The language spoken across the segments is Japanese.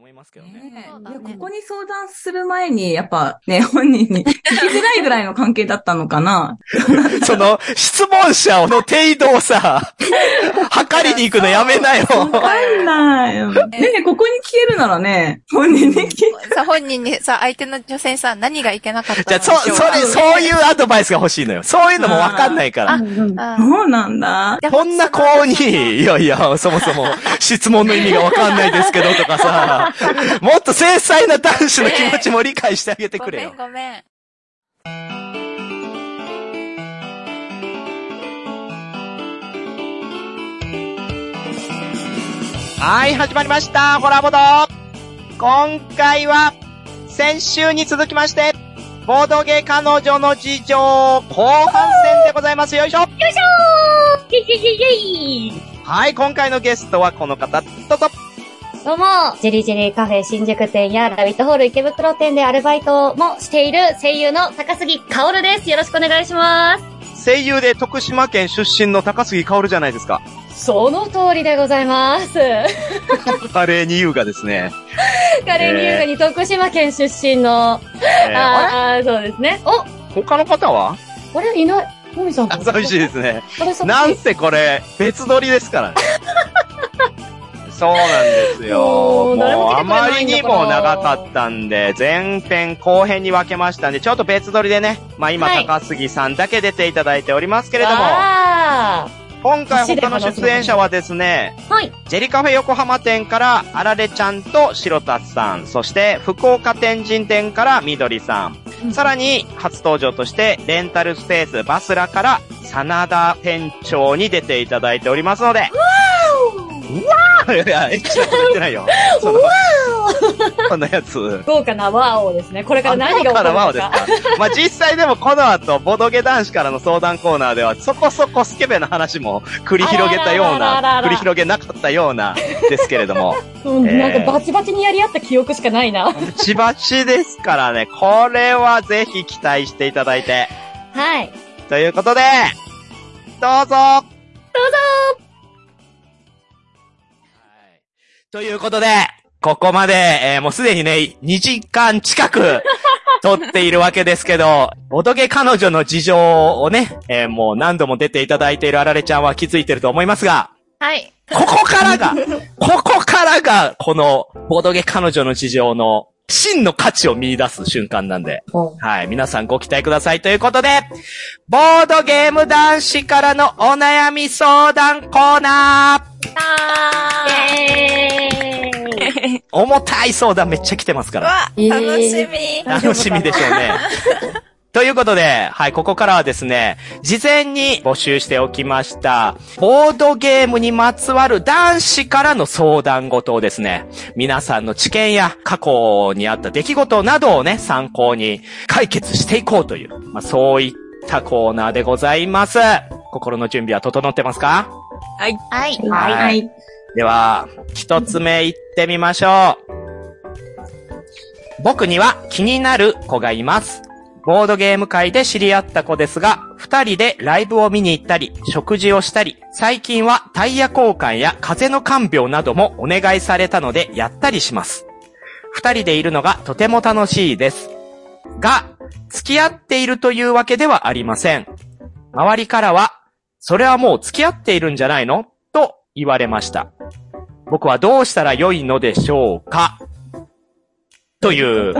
思いますけどね。ねここに相談する前に、やっぱね、本人に聞きづらいぐらいの関係だったのかな。その、質問者の程度をさ、測りに行くのやめなよ。わかんないよ。ねえここに聞けるならね、本人に聞けさ、本人にさ、相手の女性にさ、何がいけなかったじゃあ、そ、それ、そういうアドバイスが欲しいのよ。そういうのもわかんないから。あそうなんだ。でこんな子に、いやいや、そもそも質問の意味がわかんないですけどとかさ、もっと繊細な男子の気持ちも理解してあげてくれよごめん。ごめん。はい、始まりました。ホラボド。今回は、先週に続きまして、ボードゲー彼女の事情、後半戦でございます。よいしょよいしょはい、今回のゲストはこの方、どうぞ。どうも、ジェリージェリーカフェ新宿店やラビットホール池袋店でアルバイトもしている声優の高杉薫です。よろしくお願いします。声優で徳島県出身の高杉薫じゃないですか。その通りでございます。華麗に優雅ですね。カレーニューガに徳島県出身の、えーああー、そうですね。おれ他の方は？あれ？いない？もみさん寂しいですね。なんせこれ、別撮りですからね。そうなんですよ。もうあまりにも長かったんで、前編後編に分けましたんで、ちょっと別撮りでね、まあ今、はい。高杉さんだけ出ていただいておりますけれども、あ。今回他の出演者はですね、ーはい。ジェリカフェ横浜店から、あられちゃんと白達さん、そして福岡天神店からみどりさん、さらに初登場として、レンタルスペースバスラから、真田店長に出ていただいておりますので、うわーいや、エッチなこと言ってないよ。その、そんなやつ。豪華なワーオですね。これから何が起こるのか。ワオですか。まあ、実際でもこの後、ボドゲ男子からの相談コーナーでは、そこそこスケベな話も繰り広げたような、ら繰り広げなかったような、ですけれども。うんえーなんかバチバチにやり合った記憶しかないな。はバチバチですからね、これはぜひ期待していただいて。い。ということで、どうぞということで、ここまで、えーもうすでにね、2時間近く 撮っているわけですけど、ボドゲ彼女の事情をね、えーもう何度も出ていただいているあられちゃんは気づいてると思いますが、はい。ここからが、ここからが、この、ボドゲ彼女の事情の真の価値を見出す瞬間なんで、はい、皆さんご期待くださいということで、ボードゲーム男子からのお悩み相談コーナー重たい相談めっちゃ来てますから。わ、えー楽しみ。楽しみでしょうね。ということで、はい、ここからはですね、事前に募集しておきました、ボードゲームにまつわる男子からの相談事をですね、皆さんの知見や過去にあった出来事などをね、参考に解決していこうという、まあ、そういったコーナーでございます。心の準備は整ってますか？はい。はいはい。では、一つ目行ってみましょう。僕には気になる子がいます。ボードゲーム界で知り合った子ですが、二人でライブを見に行ったり、食事をしたり、最近はタイヤ交換や風の看病などもお願いされたのでやったりします。二人でいるのがとても楽しいです。が、付き合っているというわけではありません。周りからは、それはもう付き合っているんじゃないの？と言われました。僕はどうしたら良いのでしょうか？という、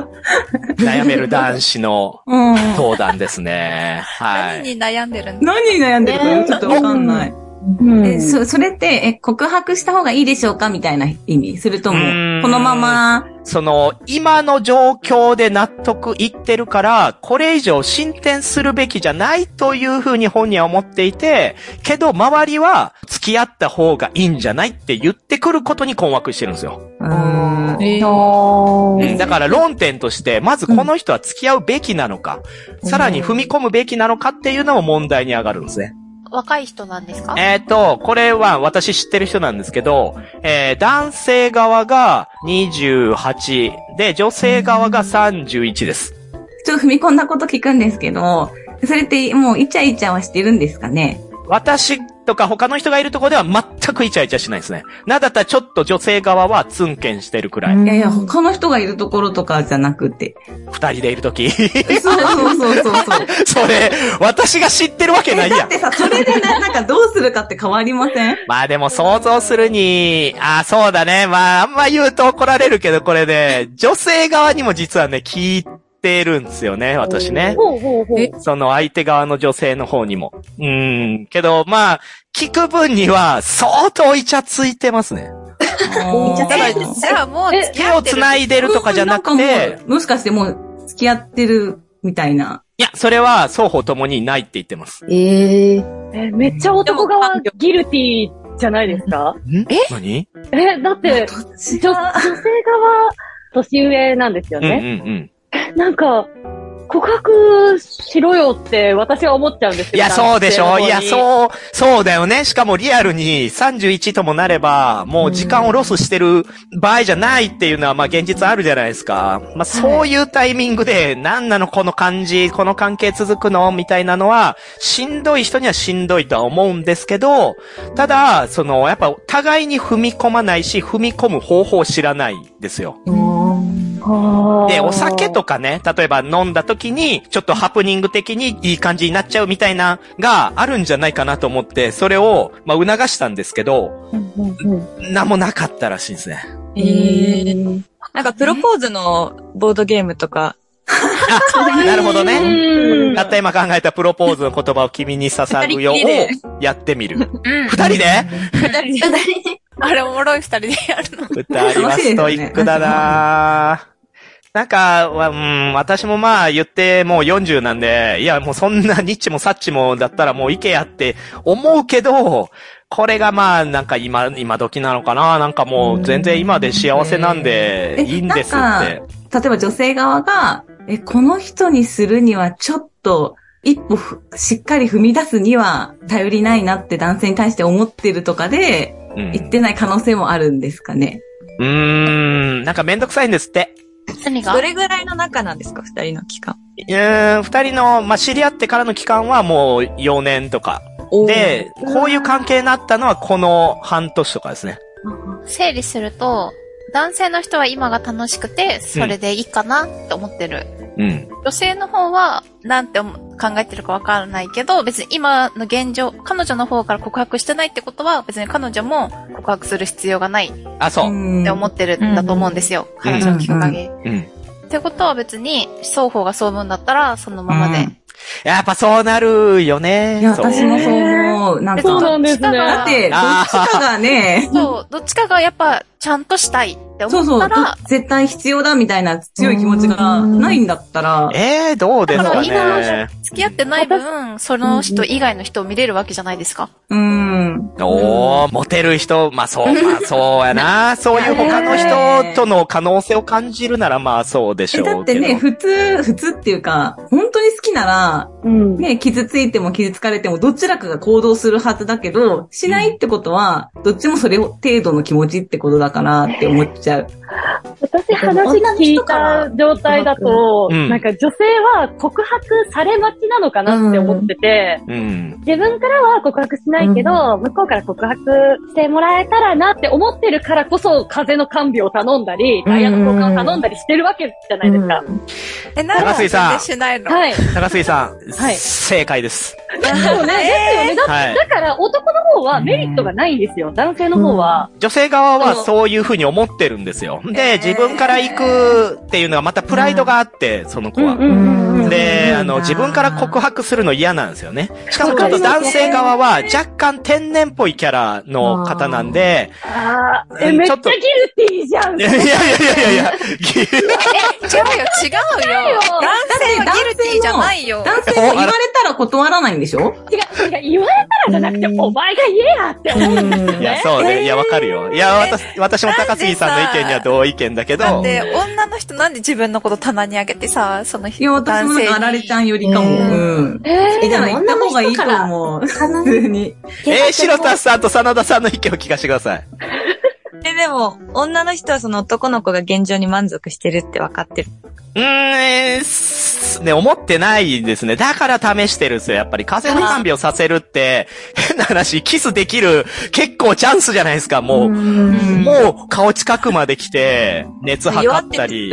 悩める男子のうん。相談ですね。はい。何に悩んでるんだ何に悩んでるかちょっとわかんない。うん。え、そ、それって、え、告白した方がいいでしょうかみたいな意味するともう。このまま、その、今の状況で納得いってるから、これ以上進展するべきじゃないというふうに本人は思っていて、けど周りは付き合った方がいいんじゃないって言ってくることに困惑してるんですよ。うーん。えー。うん。だから論点として、まずこの人は付き合うべきなのか、さらに踏み込むべきなのかっていうのも問題に上がるんですね。若い人なんですか？えっ、と、これは私知ってる人なんですけど、えー男性側が28で、女性側が31です。ちょっと踏み込んだこと聞くんですけど、それってもうイチャイチャはしてるんですかね？私とか他の人がいるところでは全くイチャイチャしないですね。なんだったらちょっと女性側はツンケンしてるくらい。いやいや、他の人がいるところとかじゃなくて。二人でいるとき。そうそうそうそうそう。それ、私が知ってるわけないやんだっ。てさ、それでな、なんかどうするかって変わりません？まあでも想像するに、ああ、そうだね。まああんま言うと怒られるけど、これね、女性側にも実はね、聞いてるんですよね、私ね。ほうほうほう。え？その相手側の女性の方にも。うん。けど、まあ、聞く分には相当イチャついてますね。じゃあもう付き手を合ってる。繋いでるとかじゃなくんてか、もしかしてもう付き合ってるみたいな。いや、それは双方ともにないって言ってます。えええ、めっちゃ男側ギルティじゃないですか？んえ？何？え、だって、女、女性側、年上なんですようんうんね。うん。なんか、告白しろよって私は思っちゃうんですよ。いや、そうでしょいや、う。そう、そうだよね。しかもリアルに31ともなれば、もう時間をロスしてる場合じゃないっていうのは、まあ現実あるじゃないですか。まあそういうタイミングで、なんなのこの感じ、この関係続くのみたいなのは、しんどい人にはしんどいとは思うんですけど、ただ、その、やっぱ互いに踏み込まないし、踏み込む方法を知らないですよ。で、お酒とかね、例えば飲んだ時に、ちょっとハプニング的にいい感じになっちゃうみたいな、があるんじゃないかなと思って、それを、まあ、促したんですけど、なんもなかったらしいんですね。ええなんかプロポーズのボードゲームとか、あ、なるほどね。うんたった今考えたプロポーズの言葉を君に捧ぐよをやってみる。うん。二人で？二人で。あれおもろい二人でやるの。二人はストイックだなぁなんか、わうん、私もまあ言ってもう40なんで、いやもうそんなニッチもサッチもだったらもう行けやって思うけど、これがまあなんか今、今時なのかななんかもう全然今で幸せなんでえいいんですって。例えば女性側が、え、この人にするにはちょっと、一歩ふしっかり踏み出すには頼りないなって男性に対して思ってるとかで、うん言ってない可能性もあるんですかね。うーん、なんかめんどくさいんですって。何どれぐらいの仲なんですか？二人の期間。うーん、二人の、まあ、知り合ってからの期間はもう4年とか。で、こういう関係になったのはこの半年とかですね。整理すると、男性の人は今が楽しくて、それでいいかなって思ってる。うん。女性の方は、なんて考えてるかわからないけど、別に今の現状、彼女の方から告白してないってことは、別に彼女も告白する必要がないっあ、そう。んて思ってるんだと思うんですよ。うん話を聞く限り。うん。ってことは別に、双方がそう思うんだったら、そのままで。うんやっぱそうなるよね。私もそう思う。なんか、そうなんですね。だって、どっちかがね、そう、どっちかがやっぱ、ちゃんとしたいってそうそう、ど思ったら、絶対必要だみたいな強い気持ちがないんだったら、ええー、どうですかだからね。付き合ってない分、その人以外の人を見れるわけじゃないですか。うん。おー、モテる人、まあそう、まあそうやな。そういう他の人との可能性を感じるならまあそうでしえ、ょうけど。だってね、普通、普通っていうか、本当に好きなら、うん。ね、傷ついても傷つかれてもどちらかが行動するはずだけど、しないってことは、どっちもそれ程度の気持ちってことだからって思っちゃう。私話聞いた状態だと、うんなんか女性は告白され待ちなのかなって思ってて、うん。自分からは告白しないけど、向こうから告白してもらえたらなって思ってるからこそ、風の看病を頼んだり、ダイヤの交換を頼んだりしてるわけじゃないですか。え、なん高杉さんしないのはい。高杉さん、はい正解です。そうね。ですよね。だから男の方はメリットがないんですよ。男性の方は。女性側はそういうふうに思ってるんですよ。で、自分から行くっていうのがまたプライドがあって、その子は。で、あの、自分から告白するの嫌なんですよね。しかもちょっと男性側は若干天然っぽいキャラの方なんで、ああ、え、うんちょっとめっちゃギルティーじゃん。いやいやいやいやいや、ぎ違うよ、違うよ。男性はギルティーじゃないよ。男性も言われたら断らないんでしょ？違う、違う、言われたらじゃなくて、お前が言えやって思うんですよいや、ね。そうね。いや、わかるよ。いや、私、私も高杉さんの意見には同意見だけど、だって、女の人なんで自分のこと棚にあげてさ、そのいや、私もなんかあられちゃんよりかも。えーうん。ええ、じゃあ行った方がいいと思う。普通に。えー、白田さんと真田さんの意見を聞かせてください。え、でも、女の人はその男の子が現状に満足してるって分かってる。うーん、すね、思ってないですね。だから試してるんですよ。やっぱり風の看病させるって、変な話、キスできる結構チャンスじゃないですか。もう、もう顔近くまで来て、熱測ったり。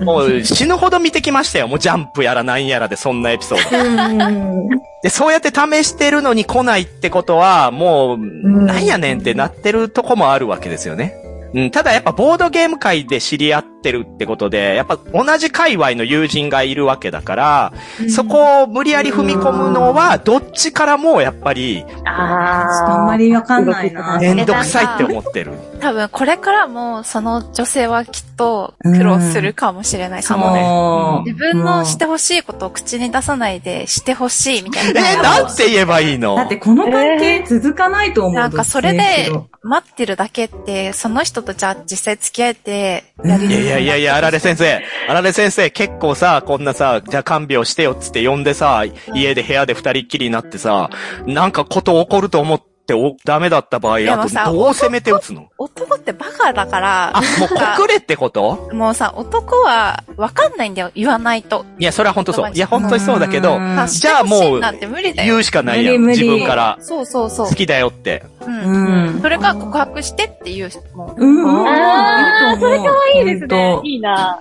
もう死ぬほど見てきましたよ。もうジャンプやらなんやらでそんなエピソード。で、そうやって試してるのに来ないってことは、もう、なんやねんってなってるとこもあるわけですよね。うん、ただやっぱボードゲーム界で知り合ってるってことで、やっぱ同じ界隈の友人がいるわけだから、そこを無理やり踏み込むのは、どっちからもやっぱり、ちょっとあんまりわかんないな。めんどくさいって思ってる。多分これからもその女性はきっと苦労するかもしれない。そのね、もう自分のしてほしいことを口に出さないでしてほしいみたいえな。なんて言えばいいの？だってこの関係続かないと思う。なんかそれで待ってるだけって、その人とじゃあ実際付き合えてやりいやいやいやいや、あられ先生。あられ先生、結構さ、こんなさ、じゃあ看病してよっつって呼んでさ、家で部屋で二人っきりになってさ、なんかこと起こると思って、お、ダメだった場合、あとどう攻めて打つの？男ってバカだからあ、、もう告れってこと？もうさ、男はわかんないんだよ、言わないと。いや、それは本当そう。いや、本当にそうだけど、うんじゃあもうなんて無理だよ。言うしかないやん。無理無理自分から。そうそうそう好。きだよって。うん。うん。それが告白してっていう、もう。うん。あー、それかわいいですねいいな。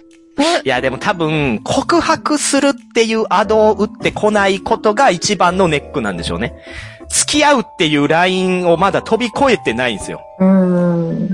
いや、でも多分、告白するっていうアドを打ってこないことが一番のネックなんでしょうね。付き合うっていうラインをまだ飛び越えてないんですよ。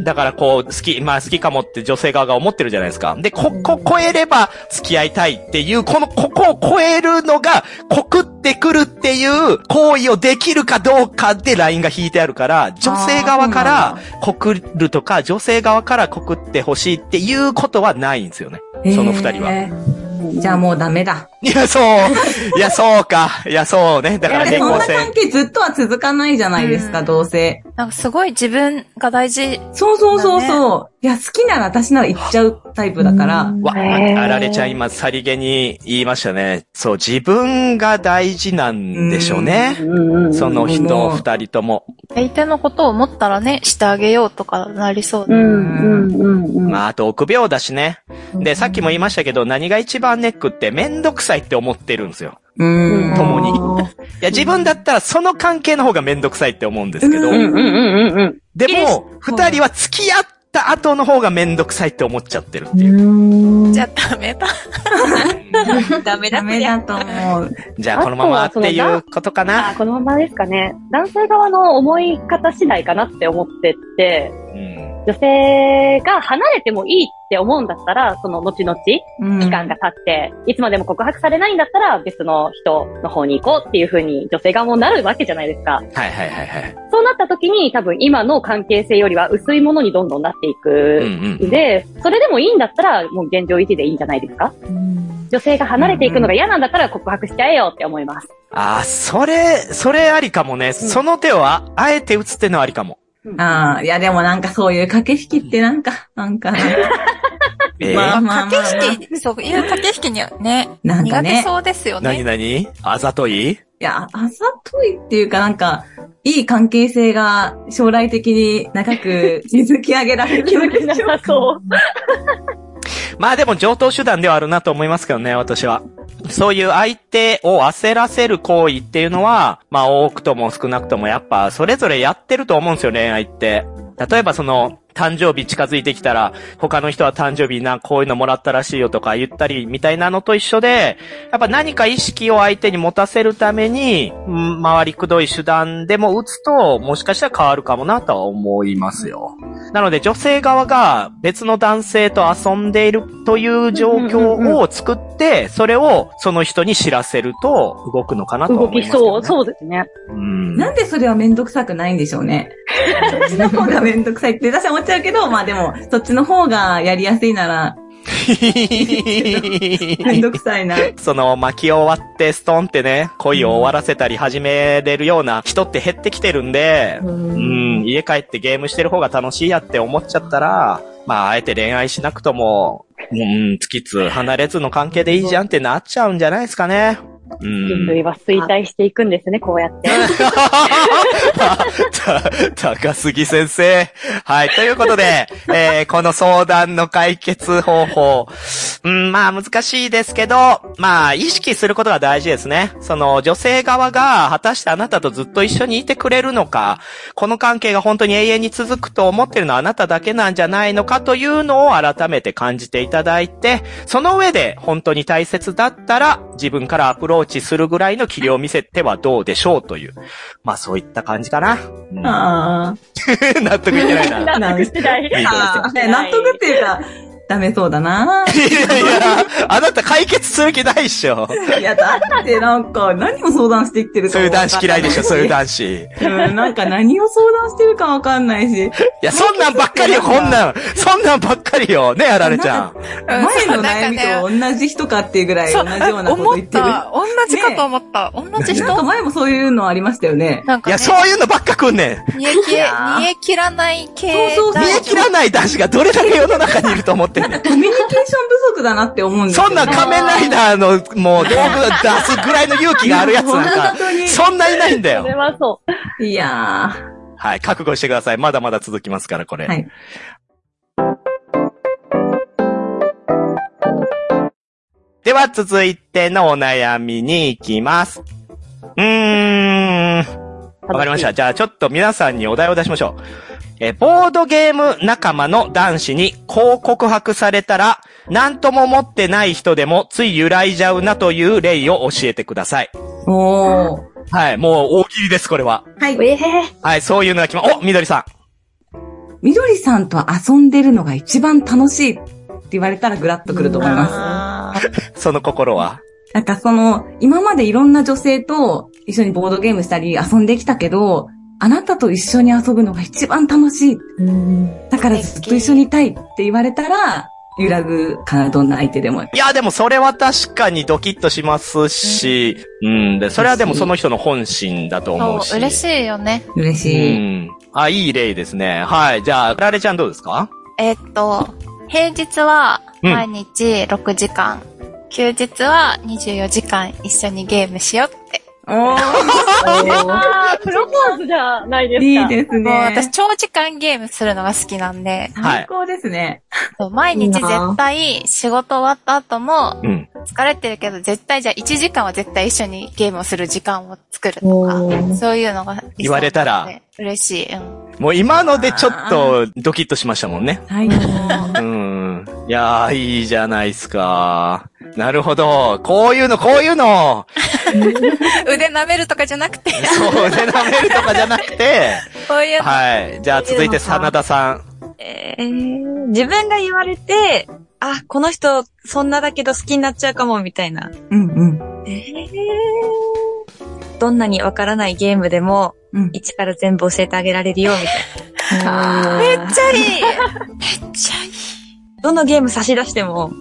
だからこう、好き、まあ好きかもって女性側が思ってるじゃないですか。で、ここ超えれば付き合いたいっていう、この、ここを超えるのが、告ってくるっていう行為をできるかどうかでラインが引いてあるから、女性側から告るとか、女性側から告ってほしいっていうことはないんですよね。その二人は。へーじゃあもうダメだ。いや、そう。いや、そうか。いや、そうね。だからでそんな関。係ずっとは続かないじゃないですか、うんどうせ。なんかすごい自分が大事。そうそうそうそう。いや、好きなら私なら行っちゃうタイプだから。わ、あられちゃん今、さりげに言いましたね。そう、自分が大事なんでしょうね。その人、二人とも。相手のことを思ったらね、してあげようとかなりそうで。うん、うん、うん、うん。まあ、あと臆病だしね。で、さっきも言いましたけど、何が一番ネックってめんどくさいって思ってるんですよ。うん。共にいや、自分だったらその関係の方がめんどくさいって思うんですけど、うんうん、うん、うん、うんうん。でも、二人は付き合った後の方がめんどくさいって思っちゃってるっていう。じゃあダメだ。ダメだダメだと思う。じゃあ、このままっていうことかなあ。このままですかね。男性側の思い方次第かなって思ってて、うん女性が離れてもいいって思うんだったら、その後々、うん期間が経って、いつまでも告白されないんだったら、別の人の方に行こうっていう風に女性側もなるわけじゃないですか。はいはいはいはい。そうなった時に、多分今の関係性よりは薄いものにどんどんなっていくうんうん。で、それでもいいんだったら、もう現状維持でいいんじゃないですか女性が離れていくのが嫌なんだったら告白しちゃえよって思います。ああ、それ、それありかもね。その手をああえて打つってのはありかも。ああ、いやでもなんかそういう駆け引きってなんか、なんか、えーまあまあまあ駆け引き、そういう駆け引きにはね、なんかね。苦手そうですよね。なにあざとい？いや、あざといっていうかなんか、いい関係性が将来的に長く築き上げられる。気づきなさそう。まあでも上等手段ではあるなと思いますけどね、私は。そういう相手を焦らせる行為っていうのは、まあ多くとも少なくともやっぱそれぞれやってると思うんですよ、恋愛って。例えばその、誕生日近づいてきたら、他の人は誕生日な、こういうのもらったらしいよとか言ったり、みたいなのと一緒で、やっぱ何か意識を相手に持たせるために、うん回りくどい手段でも打つと、もしかしたら変わるかもなとは思いますよ。なので女性側が別の男性と遊んでいるという状況を作って、それをその人に知らせると動くのかなと思いますね。きそう。そうですね。うん。なんでそれはめんどくさくないんでしょうね。そっちの方がめんどくさいって私は思っちゃうけど、まあでも、そっちの方がやりやすいなら、めんどくさいな。その巻き終わってストンってね、恋を終わらせたり始めれるような人って減ってきてるんで、うん、家帰ってゲームしてる方が楽しいやって思っちゃったら、まあ、あえて恋愛しなくとも、うん、月つ離れずの関係でいいじゃんってなっちゃうんじゃないですかね。うん人類は衰退していくんですね、こうやって。た 高杉先生。はい。ということで、えーこの相談の解決方法。うん、まあ難しいですけど、まあ意識することが大事ですね。その女性側が果たしてあなたとずっと一緒にいてくれるのか、この関係が本当に永遠に続くと思ってるのはあなただけなんじゃないのかというのを改めて感じていただいて、その上で本当に大切だったら自分からアプローチするぐらいの器量を見せてはどうでしょうという。まあそういった感じかな。うんあ 納得いってないな。納得してない。納得っていうか、ダメそうだな。いやいや、あなた解決する気ないっしょ。いや、だってなんか、何を相談してきてるかそういう男子嫌いでしょ、そういう子。男子。いうん、なんか何を相談してるかわかんないし。や、そんなんばっかりよ、こんなん。そんなんばっかりよ。ね、あられちゃん。前の悩みと同じ人かっていうぐらい同じようなこと言ってる。た。同じかと思った。同じなんか人前もそういうのありましたよね。なんか、ね、いや、そういうのばっか来んねん。煮え切え切らない系そうそう見え切らない男子がどれだけ世の中にいると思ってんねん。コミュニケーション不足だなって思うんですよ。そんなん仮面ライダーの、もう道具出すぐらいの勇気があるやつなんかそんないないんだそれよ。はそう。いやはい、覚悟してください。まだまだ続きますから、これ。ー。はい。では続いてのお悩みに行きます。うーん。わかりました。じゃあちょっと皆さんにお題を出しましょう。えーボードゲーム仲間の男子にこう告白されたら、なんとも思ってない人でもつい揺らいじゃうなという例を教えてください。おー。はい、もう大喜利です、これは。はい。ええはい、そういうのが来ま、お、みどりさみどりさんと遊んでるのが一番楽しいって言われたらグラッとくると思います。ん。その心は？なんかその、今までいろんな女性と一緒にボードゲームしたり遊んできたけど、あなたと一緒に遊ぶのが一番楽しい。だからずっと一緒にいたいって言われたら、揺らぐかな、どんな相手でも。いや、でもそれは確かにドキッとしますし、うん、で、それはでもその人の本心だと思うし。嬉しいよね。う嬉しい。ん。あ、いい例ですね。はい。じゃあ、ラレちゃんどうですか？えっと、平日は毎日6時間、休日は24時間一緒にゲームしようって。おー。あー、プロポーズじゃないですか。いいですもう私ね。長時間ゲームするのが好きなんで、最高ですね。毎日絶対仕事終わった後もうん。疲れてるけど絶対じゃあ1時間は絶対一緒にゲームをする時間を作るとかそういうのが言われたら嬉しい。うん。もう今のでちょっとドキッとしましたもんね。最高。うん。いやー、いいじゃないですか。なるほど。こういうの、こういうの。腕舐めるとかじゃなくて、そう、腕舐めるとかじゃなくて。こういうの。はい。じゃあ続いて、真田さん。えー、自分が言われて、あ、この人、そんなだけど好きになっちゃうかも、みたいな。うんうん。えー、どんなにわからないゲームでも、うん。一から全部教えてあげられるよ、みたいな。めっちゃいいめっちゃいい。どのゲーム差し出しても、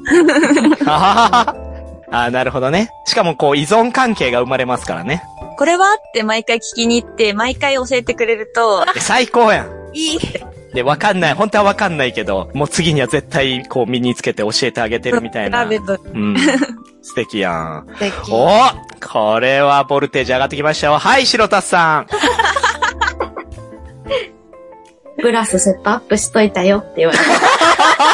ははははあーなるほどね。しかもこう依存関係が生まれますからね。これは？って毎回聞きに行って、毎回教えてくれると、え最高やん。いい。で、わかんない。本当はわかんないけど、もう次には絶対こう身につけて教えてあげてるみたいな。うん。素敵やん。素敵。おこれはボルテージ上がってきましたよ。はい、白田さん。ブラスセットアップしといたよって言われた。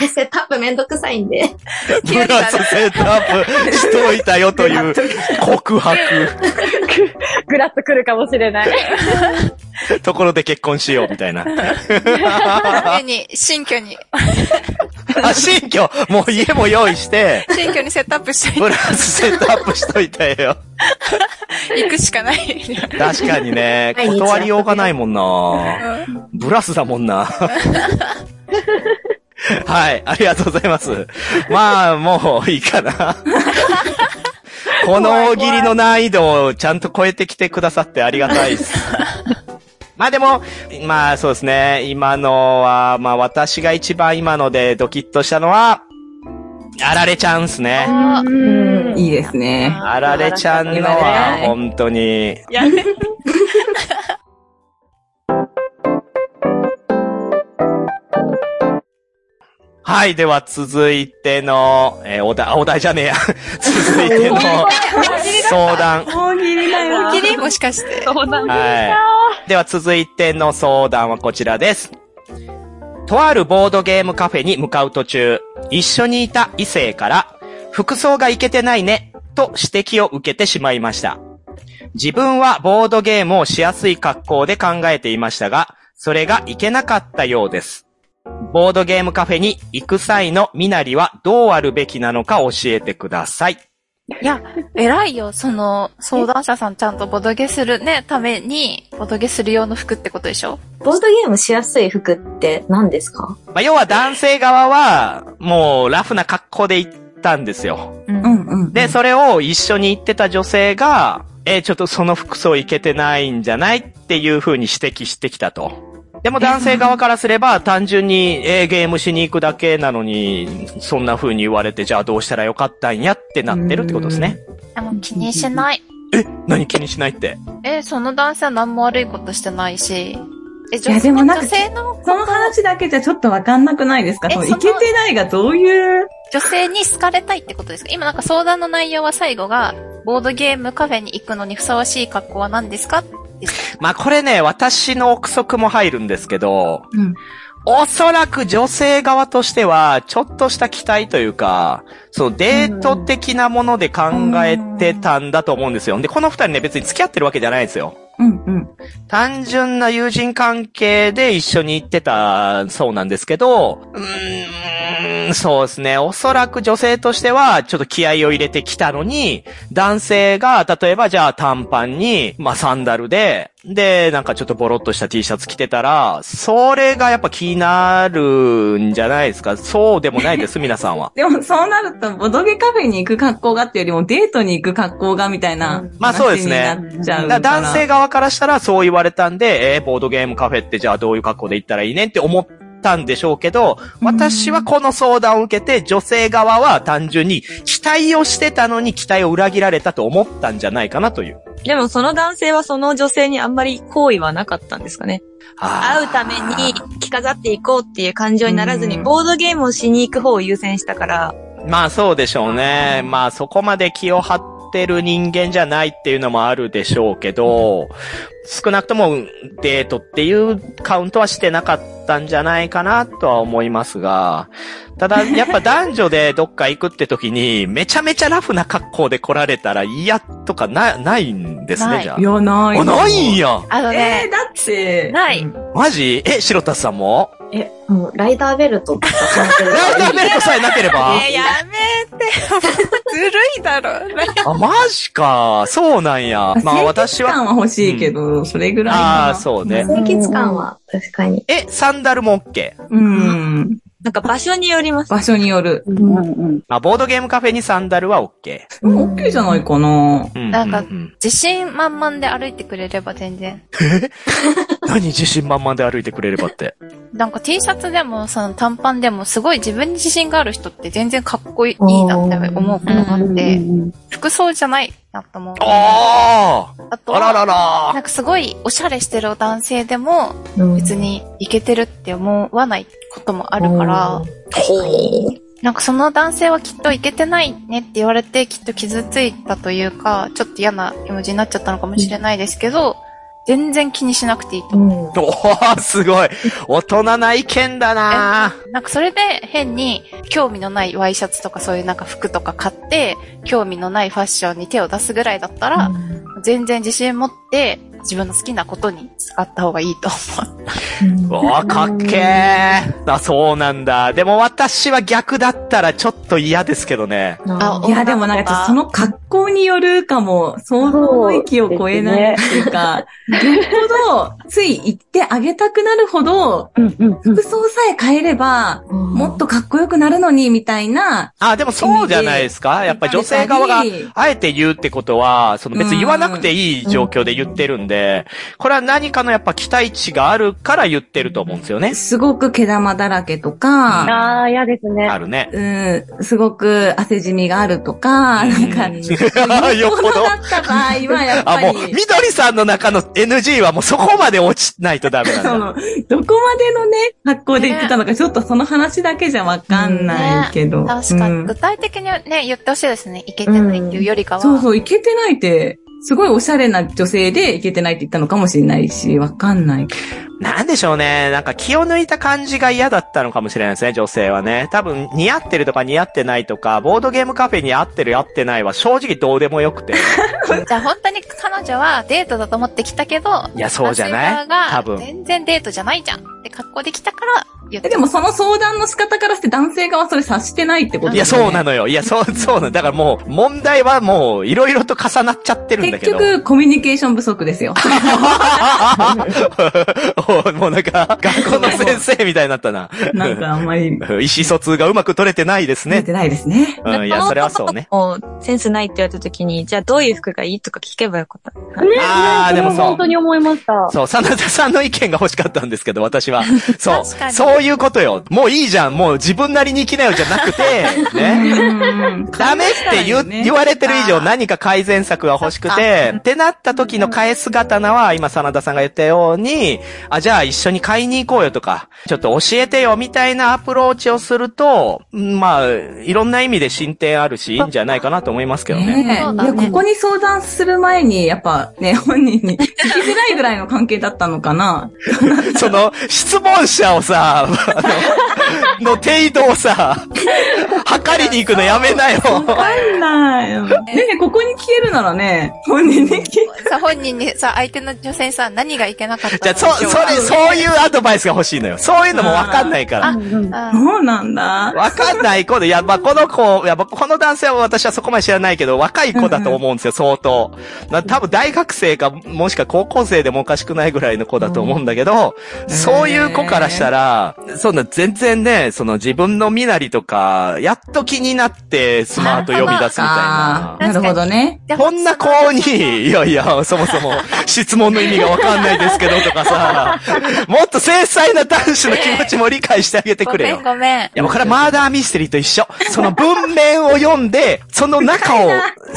でセットアップめんどくさいんで。ブラスセットアップしといたよという告白。グラッとくるかもしれない。ところで結婚しようみたいな。家に、新居に、あ、新居？もう家も用意して、新居にセットアップしといブラスセットアップしといたよ。て、行くしかない。確かにね、断りようがないもんな。ブラスだもんな。はい、ありがとうございます。まあ、もういいかな。この大喜利の難易度をちゃんと超えてきてくださってありがたいです。まあでも、まあそうですね。今のは、まあ私が一番今のでドキッとしたのは、あられちゃんっすね。いいですね。あられちゃんのは本当に、はい、では続いての、えーお題、あお題じゃねえや。続いての相談。大喜利だよ。キリもしかして。そうなんだ。はい。では続いての相談はこちらです。とあるボードゲームカフェに向かう途中、一緒にいた異性から、服装がいけてないね、と指摘を受けてしまいました。自分はボードゲームをしやすい格好で考えていましたが、それがいけなかったようです。ボードゲームカフェに行く際の身なりはどうあるべきなのか教えてください。いや、偉いよ。その、相談者さんちゃんとボドゲするね、ために、ボドゲする用の服ってことでしょ？ボードゲームしやすい服って何ですか？まあ、要は男性側は、もうラフな格好で行ったんですよ。う。うんんうん。で、それを一緒に行ってた女性が、えーちょっとその服装いけてないんじゃない？っていう風に指摘してきたと。でも男性側からすれば単純に、えーゲームしに行くだけなのに、そんな風に言われて、じゃあどうしたらよかったんやってなってるってことですね。でも気にしない。え何気にしないって？え、その男性は何も悪いことしてないし。え、いやでもなんか女性の、その話だけじゃちょっとわかんなくないですか？そのえそのいけてないがどういう？女性に好かれたいってことですか？今なんか相談の内容は最後が、ボードゲームカフェに行くのにふさわしい格好は何ですか？です まあこれね、私の憶測も入るんですけど、うん。おそらく女性側としては、ちょっとした期待というか、そのデート的なもので考えてたんだと思うんですよ。で、この二人ね、別に付き合ってるわけじゃないんですよ。うんうん。単純な友人関係で一緒に行ってたそうなんですけど、うーん、そうですね。おそらく女性としては、ちょっと気合を入れてきたのに、男性が、例えばじゃあ短パンに、まあサンダルで、で、なんかちょっとボロっとした T シャツ着てたら、それがやっぱ気になるんじゃないですか？そうでもないです、皆さんは。でもそうなると、ボドゲカフェに行く格好がっていうよりもデートに行く格好がみたいなまあそうですね男性側からしたらそう言われたんで、えーボードゲームカフェってじゃあどういう格好で行ったらいいねって思ったんでしょうけど、私はこの相談を受けて女性側は単純に期待をしてたのに期待を裏切られたと思ったんじゃないかなという。でもその男性はその女性にあんまり好意はなかったんですかね。会うために着飾っていこうっていう感情にならずに、うんボードゲームをしに行く方を優先したから、まあそうでしょうね。まあそこまで気を張ってる人間じゃないっていうのもあるでしょうけど、少なくともデートっていうカウントはしてなかったんじゃないかなとは思いますが、ただやっぱ男女でどっか行くって時にめちゃめちゃラフな格好で来られたら嫌とかな、ないんですね、じゃいや、ない。あ。あ、ないんや。あのえねー、、だって。ないうんマジ？え、白田さんも？え、もうライダーベルトとかライダーベルトさえなければえ、やめだろ。あ、マジか。そうなんや。まあ私は。清潔感は欲しいけど、それぐらい。ああ、そうね。清潔感は確かに。え、サンダルも OK? うん。なんか場所によります。場所による。うんうん。まあ、ボードゲームカフェにサンダルは OK。うん、オッケーじゃないかな。うんなんか自信満々で歩いてくれれば全然。何自信満々で歩いてくれればって？なんか T シャツでも、その短パンでも、すごい自分に自信がある人って全然かっこいいなって思うことがあって、服装じゃないなと思う。ああとああららは、ならんかすごいおしゃれしてる男性でも、別にイケてるって思わないこともあるから、ほなんかその男性はきっとイケてないねって言われてきっと傷ついたというか、ちょっと嫌な気持ちになっちゃったのかもしれないですけど、全然気にしなくていいと思う。うん。う。おー、すごい。大人な意見だななんかそれで変に興味のないワイシャツとかそういうなんか服とか買って、興味のないファッションに手を出すぐらいだったら、全然自信持って自分の好きなことに使った方がいいと思う。うわかっけー。あ、そうなんだ。でも私は逆だったらちょっと嫌ですけどね。あいや、でもなんかその格好によるかも、想像の域を超えないっていうか、よっぽど、つい言ってあげたくなるほど、うんうんうん。服装さえ変えれば、もっとかっこよくなるのに、みたいな。あ、でもそうじゃないですかやっぱり女性側が、あえて言うってことは、その別に言わなくていい状況で言ってるんで、これは何かのやっぱ期待値があるから言ってると思うんですよね。すごく毛玉だらけとか、ああ、嫌ですね。あるね。うん、すごく汗じみがあるとか、なんか、よっぽどだった場合は、やっあ、ぱ もう、り、みどりさんの中の NG はもうそこまで落ちないとダメなんだ。その、どこまでのね、格好で言ってたのか、ちょっとその話だけじゃわかんないけど。確かに。うん具体的にね、言ってほしいですね。いけてないっていうよりかは。そうそう、いけてないって、すごいおしゃれな女性でいけてないって言ったのかもしれないし、わかんない。なんでしょうね。なんか気を抜いた感じが嫌だったのかもしれないですね、女性はね。多分似合ってるとか似合ってないとか、ボードゲームカフェに合ってる合ってないは正直どうでもよくて。じゃあ本当に彼女はデートだと思ってきたけど、いや、そうじゃない？多分。全然デートじゃないじゃんって格好できたからえでもその相談の仕方からして男性側はそれ察してないってこといや、そうなの。のよ。いや、そう、そうなの。だからもう、問題はもう、いろいろと重なっちゃってるんだけど。結局、コミュニケーション不足ですよ。お もうなんか、学校の先生みたいになったな。なんかあんまり、意思疎通がうまく取れてないですね。出てないですね。うん、いや、それはそうね。もう、センスないって言われた時に、じゃあどういう服がいいとか聞けばよかった。ねあーでもそう本当に思いました。そう、真田さんの意見が欲しかったんですけど、私は。そう確か。にそういうことよ。もういいじゃん。もう自分なりに生きなよじゃなくて、ね。うんダメって言,、ね言われてる以上何か改善策が欲しくて、ってなった時の返す刀は、今、真田さんが言ったように、あ、じゃあ一緒に買いに行こうよとか、ちょっと教えてよみたいなアプローチをすると、うんまあ、いろんな意味で進展あるし、いいんじゃないかなと思いますけどね。ねや、ここに相談する前に、やっぱね、本人に聞きづらいぐらいの関係だったのかな。その、質問者をさ、あの、の程度をさ、測りに行くのやめなよ。わかんない。ねえ、ここに消えるならね、本人に聞いさ、本人にさ、相手の女性にさ、何がいけなかったじゃあ、そ、それ、そういうアドバイスが欲しいのよ。そういうのもわかんないから。うんそうなんだ。わかんない子で、いや、まあ、この子、いや、まあこの男性は私はそこまで知らないけど、若い子だと思うんですよ、相当。な多分大学生か、もしくは高校生でもおかしくないぐらいの子だと思うんだけど、そういう子からしたら、そんな全然ね、その自分の身なりとか、やっと気になってスマート読み出すみたいななるほどね。でこんな子に、いやいや、そもそも質問の意味がわかんないですけどとかさ、もっと繊細な男子の気持ちも理解してあげてくれよごめん。ごめん。いや、もうこれはマーダーミステリーと一緒。その文面を読んで、その中を、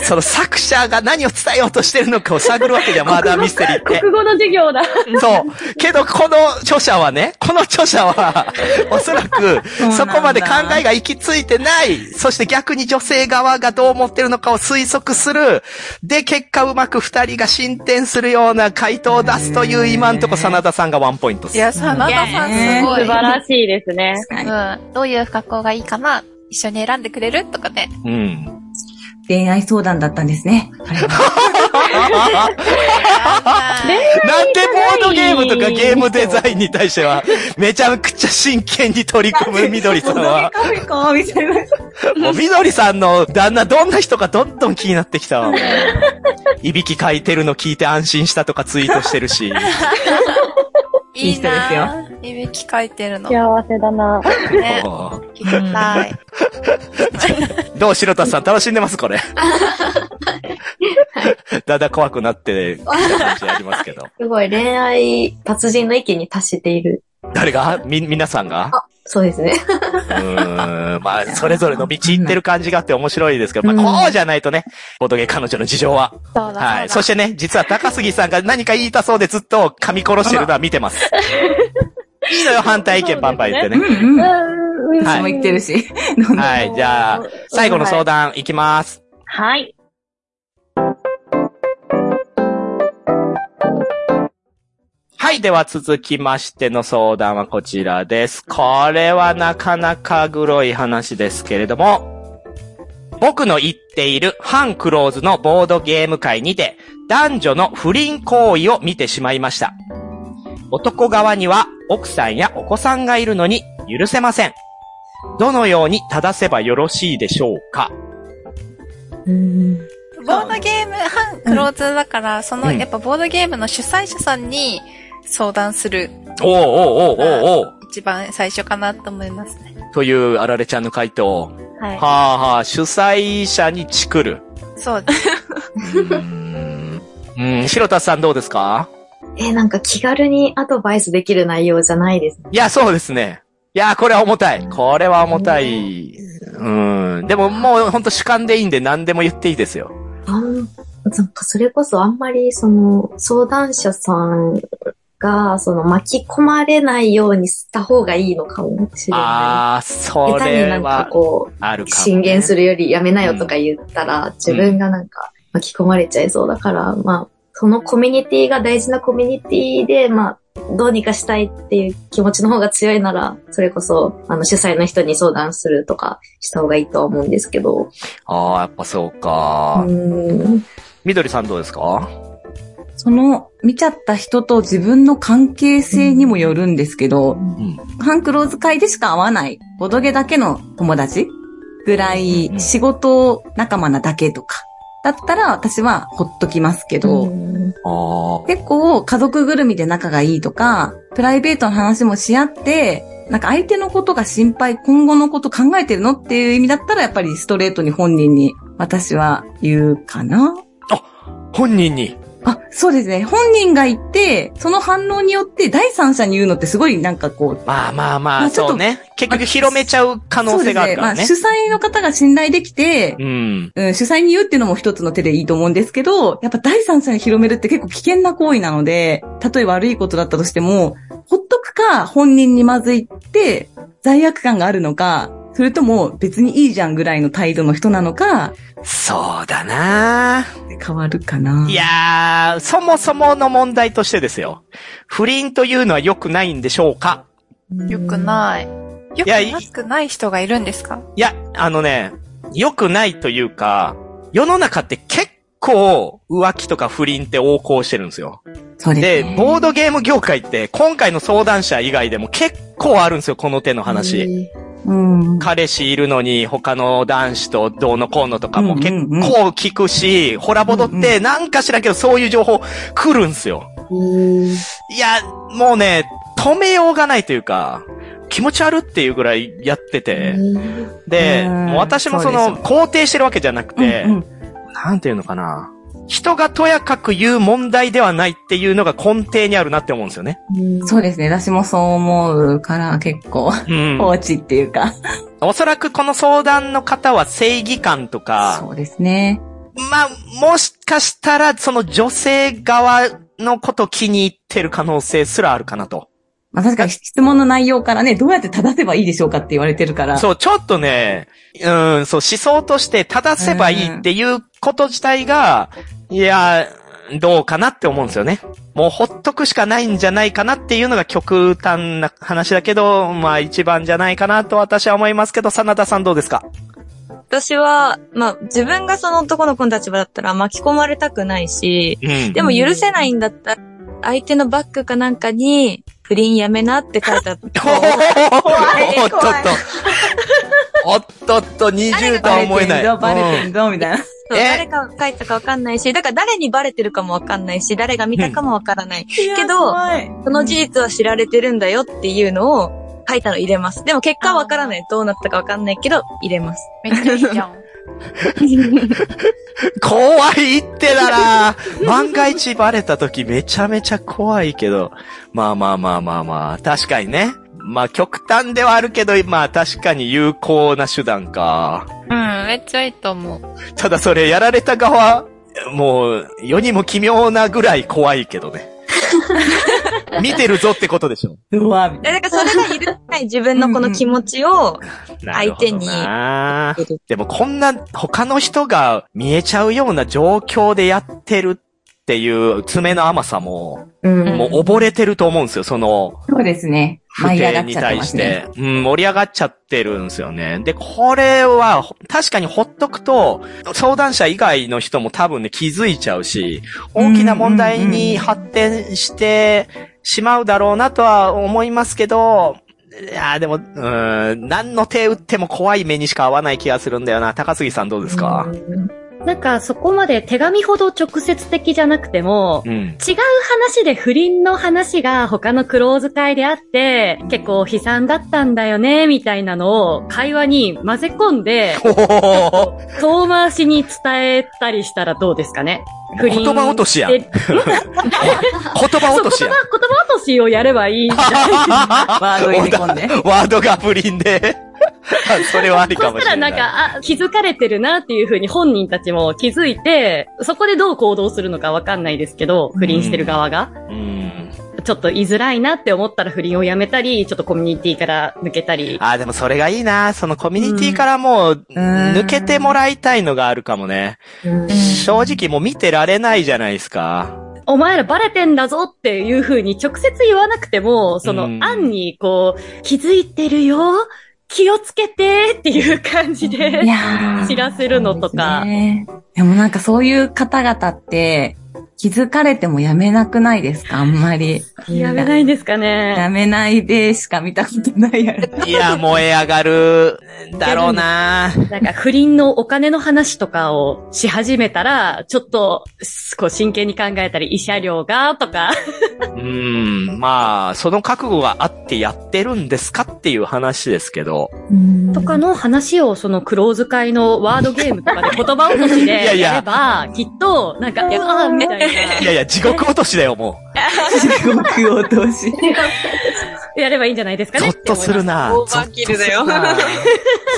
その作者が何を伝えようとしてるのかを探るわけじゃん、マーダーミステリーって。国語の授業だ。そう。けど、この著者はね、この著者は、おそらく、そこまで考えが行き着いてない。そして逆に女性側がどう思ってるのかを推測する。で、結果うまく二人が進展するような回答を出すという、今んとこ真田さんがワンポイントです。いや、真田さんすごい。素晴らしいですね。うん。どういう格好がいいかな一緒に選んでくれる？とかね。うん。恋愛相談だったんですね。なんでボードゲームとかゲームデザインに対しては、めちゃくちゃ真剣に取り組むみどりさんは。もうみどりさんの旦那どんな人かどんどん気になってきたわ。もういびきかいてるの聞いて安心したとかツイートしてるし。いいい人ですよ。いびきかいてるの。幸せだな。ね。聞きたい。どう白田さん楽しんでますこれ？だんだん怖くなってきた感じありますけど。すごい恋愛達人の域に達している。誰が？み、皆さんが？そうですね。うーん。まあ、それぞれの道行ってる感じがあって面白いですけど、まあ、こうじゃないとね、ボードゲー彼女の事情は。そうだ、はい。そしてね、実は高杉さんが何か言いたそうでずっと噛み殺してるのは見てます。いいのよ、反対意見バンバン言ってね。うんうん。うんはも言ってるし。はい。じゃあ、最後の相談いきます。はい。はい。では続きましての相談はこちらです。これはなかなかグロい話ですけれども、僕の言っている反クローズのボードゲーム会にて、男女の不倫行為を見てしまいました。男側には奥さんやお子さんがいるのに許せません。どのように正せばよろしいでしょうか？ボードゲーム、反クローズだから、その、うんやっぱボードゲームの主催者さんに相談する、おうおうおうおうおう一番最初かなと思いますね。というあられちゃんの回答。はい。はあはあ、主催者にチクる。そうです。うん、うん、白田さんどうですか？えーなんか気軽にアドバイスできる内容じゃないですね。いや、そうですね。いや、これは重たい。これは重たい。うん。でももうほんと主観でいいんで何でも言っていいですよ。あんなんかそれこそあんまりその相談者さんがその巻き込まれないようにした方がいいのかもしれなああ、い。そ下手になんかれはこう、あるかも、ね。進言するよりやめなよとか言ったら、自分がなんか巻き込まれちゃいそうだから、まあ、そのコミュニティが大事なコミュニティで、まあ、どうにかしたいっていう気持ちの方が強いなら、それこそ、あの、主催の人に相談するとかした方がいいとは思うんですけど。ああ、やっぱそううか。ーん。みどりさんどうですか？その、見ちゃった人と自分の関係性にもよるんですけど、うん。ハンクローズ会でしか会わない、ボドゲだけの友達ぐらうんい仕事仲間なだけとか、だったら私はほっときますけど。結構家族ぐるみで仲がいいとか、プライベートの話もし合って、なんか相手のことが心配、今後のこと考えてるのっていう意味だったらやっぱりストレートに本人に私は言うかな。本人に。あ、そうですね。本人が言って、その反応によって第三者に言うのってすごいなんかこう、まあまあまあ、まあちょっとね。結局広めちゃう可能性があるからね。まあ主催の方が信頼できて、うん。うん、主催に言うっていうのも一つの手でいいと思うんですけど、やっぱ第三者に広めるって結構危険な行為なので、たとえ悪いことだったとしても、ほっとくか、本人にまずいって、罪悪感があるのか、それとも別にいいじゃんぐらいの態度の人なのか、そうだな変わるかな。いやー、そもそもの問題としてですよ。不倫というのは良くないんでしょうか？よくない。よくなくない人がいるんですか？いや、あのね、良くないというか、世の中って結構浮気とか不倫って横行してるんですよ。そうです、で、ね。ボードゲーム業界って今回の相談者以外でも結構あるんですよ、この手の話。うん。彼氏いるのに他の男子とどうのこうのとかも結うんうんうん構聞くし、ホラボドってなんかしらけどそういう情報来るんすよ。うんいや、もうね、止めようがないというか、気持ち悪っていうぐらいやってて。で、うんもう私もその、肯定してるわけじゃなくて、うんうんなんていうのかな。人がとやかく言う問題ではないっていうのが根底にあるなって思うんですよね。そうですね。私もそう思うから結構うん放。置っていうか。おそらくこの相談の方は正義感とか、そうですね。まあ、もしかしたら、その女性側のこと気に入ってる可能性すらあるかなと。まあ確かに質問の内容からね、どうやって正せばいいでしょうかって言われてるから。そう、ちょっとね、うん、そう、思想として正せばいいっていうこと自体が、いや、どうかなって思うんですよね。もうほっとくしかないんじゃないかなっていうのが極端な話だけど、まあ一番じゃないかなと私は思いますけど、真田さんどうですか？私は、まあ、自分がその男の子の立場だったら巻き込まれたくないし、うん。でも許せないんだったら、相手のバッグかなんかに、不倫やめなって書いてあった。おっとっと。おっとっと、20とは思えない。バレてんぞ、バレてんぞ、みたいな。誰が書いたかわかんないし、だから誰にバレてるかもわかんないし、誰が見たかもわからない。けど、その事実は知られてるんだよっていうのを書いたの入れます。でも結果はわからない。どうなったかわかんないけど、入れます。めっちゃいいじゃん。怖いってだな万が一バレた時めちゃめちゃ怖いけど。まあまあまあまあまあ、確かにね。まあ極端ではあるけど、まあ確かに有効な手段か。うん、めっちゃいいと思う。ただそれやられた側、もう世にも奇妙なぐらい怖いけどね。見てるぞってことでしょ。うわ、みたいだからそれが許せない自分のこの気持ちを、相手にでもこんな他の人が見えちゃうような状況でやってるっていう爪の甘さも、うんもう溺れてると思うんですよ、その、な。そうですね。不定に対して。うん、盛り上がっちゃってるんですよね。で、これは、ほ確かにほっとくと、相談者以外の人も多分ね、気づいちゃうし、大きな問題に発展してしまうだろうなとは思いますけど、いやーでも、うーん、何の手打っても怖い目にしか合わない気がするんだよな。高杉さんどうですか、うんなんかそこまで手紙ほど直接的じゃなくても、うん。違う話で不倫の話が他のクローズ会であって、結構悲惨だったんだよね、みたいなのを会話に混ぜ込んで、遠回しに伝えたりしたらどうですかね？言葉落としや 言葉落としやん。言葉、言葉落としをやればいいんじゃない ワード入れ込んで。ワードが不倫で。それはありかそしたらもしれな。ないんか、あ、気づかれてるなっていうふうに本人たちも気づいて、そこでどう行動するのかわかんないですけど、不倫してる側が。うん。ちょっと言いづらいなって思ったら不倫をやめたり、ちょっとコミュニティから抜けたり。あー、でもそれがいいな。そのコミュニティからもう、抜けてもらいたいのがあるかもね。正直もう見てられないじゃないですか。お前らバレてんだぞっていう風に直接言わなくても、そのうん案にこう、気づいてるよ気をつけてっていう感じで知らせるのとかでもなんかそういう方々って気づかれてもやめなくないですか？あんまり。やめないんですかね。やめないでしか見たことないやろ。いや、燃え上がる、だろうな。なんか不倫のお金の話とかをし始めたら、ちょっと、こう真剣に考えたり、慰謝料が、とか。うん。まあ、その覚悟があってやってるんですかっていう話ですけど。とかの話をそのクローズ会のワードゲームとかで言葉落としいやいやでやれば、きっと、なんか、いや、あーみたいな。いやいや、地獄落としだよ、も地獄落とし。やればいいんじゃないですかう。ね？ゾッとするな。オーバーキルだよゾッとするな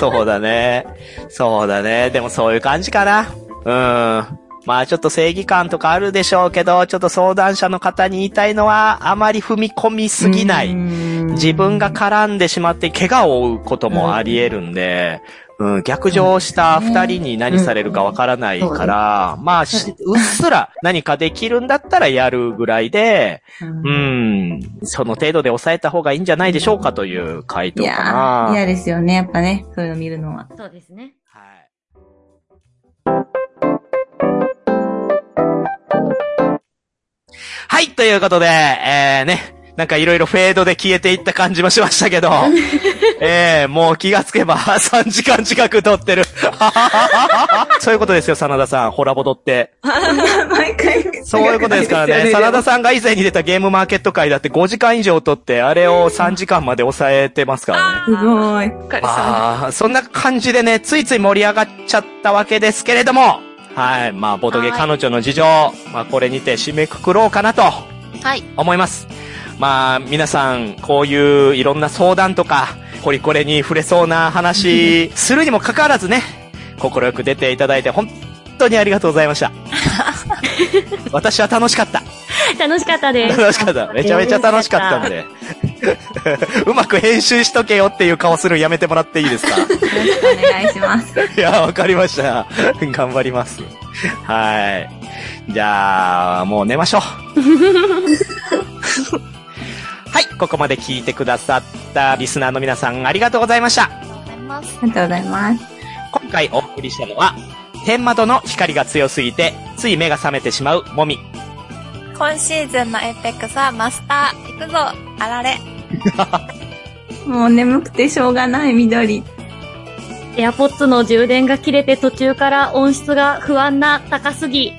そうだね。そうだね。でもそういう感じかな。うん。まあちょっと正義感とかあるでしょうけど、ちょっと相談者の方に言いたいのは、あまり踏み込みすぎない。自分が絡んでしまって怪我を負うこともあり得るんで、うん、逆上した二人に何されるかわからないから、まあし、うっすら何かできるんだったらやるぐらいで、うん、その程度で抑えた方がいいんじゃないでしょうかという回答かいやな。ー、嫌ですよね。やっぱね、そういうの見るのは。そうですね。はいはい、ということで、えー、ね、なんかいろいろフェードで消えていった感じもしましたけど、えー、もう気がつけば 3時間近く撮ってる。そういうことですよ、真田さん、ホラボドって。毎回。そういうことですからね、真田さんが以前に出たゲームマーケット会だって5時間以上撮って、あれを3時間まで抑えてますからね。すごい。ああ、そんな感じでね、ついつい盛り上がっちゃったわけですけれども、はい。まあ、ボトゲ彼女の事情、まあ、これにて締めくくろうかなとはい。思います。まあ、皆さん、こういういろんな相談とか、こりこれに触れそうな話、するにもかかわらずね、心よく出ていただいて、本当にありがとうございました。私は楽しかった。楽しかったです。楽しかった。めちゃめちゃ楽しかったんで。うまく編集しとけよっていう顔するのやめてもらっていいですか？よろしくお願いします。いや、わかりました。頑張ります。はい。じゃあ、もう寝ましょう。はい。ここまで聞いてくださったリスナーの皆さんありがとうございました。ありがとうございます。ありがとうございます。今回お送りしたのは、天窓の光が強すぎて、つい目が覚めてしまうもみ。今シーズンの Apex はマスター。行くぞあられ。もう眠くてしょうがない緑。 AirPods の充電が切れて途中から音質が不安な高杉。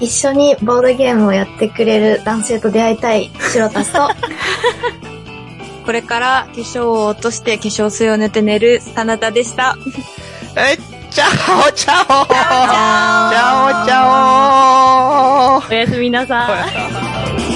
一緒にボードゲームをやってくれる男性と出会いたい白タスと、これから化粧を落として化粧水を塗って寝る真田でした。え、チャオチャオ。チャオチャオ。チャオおやすみなさい。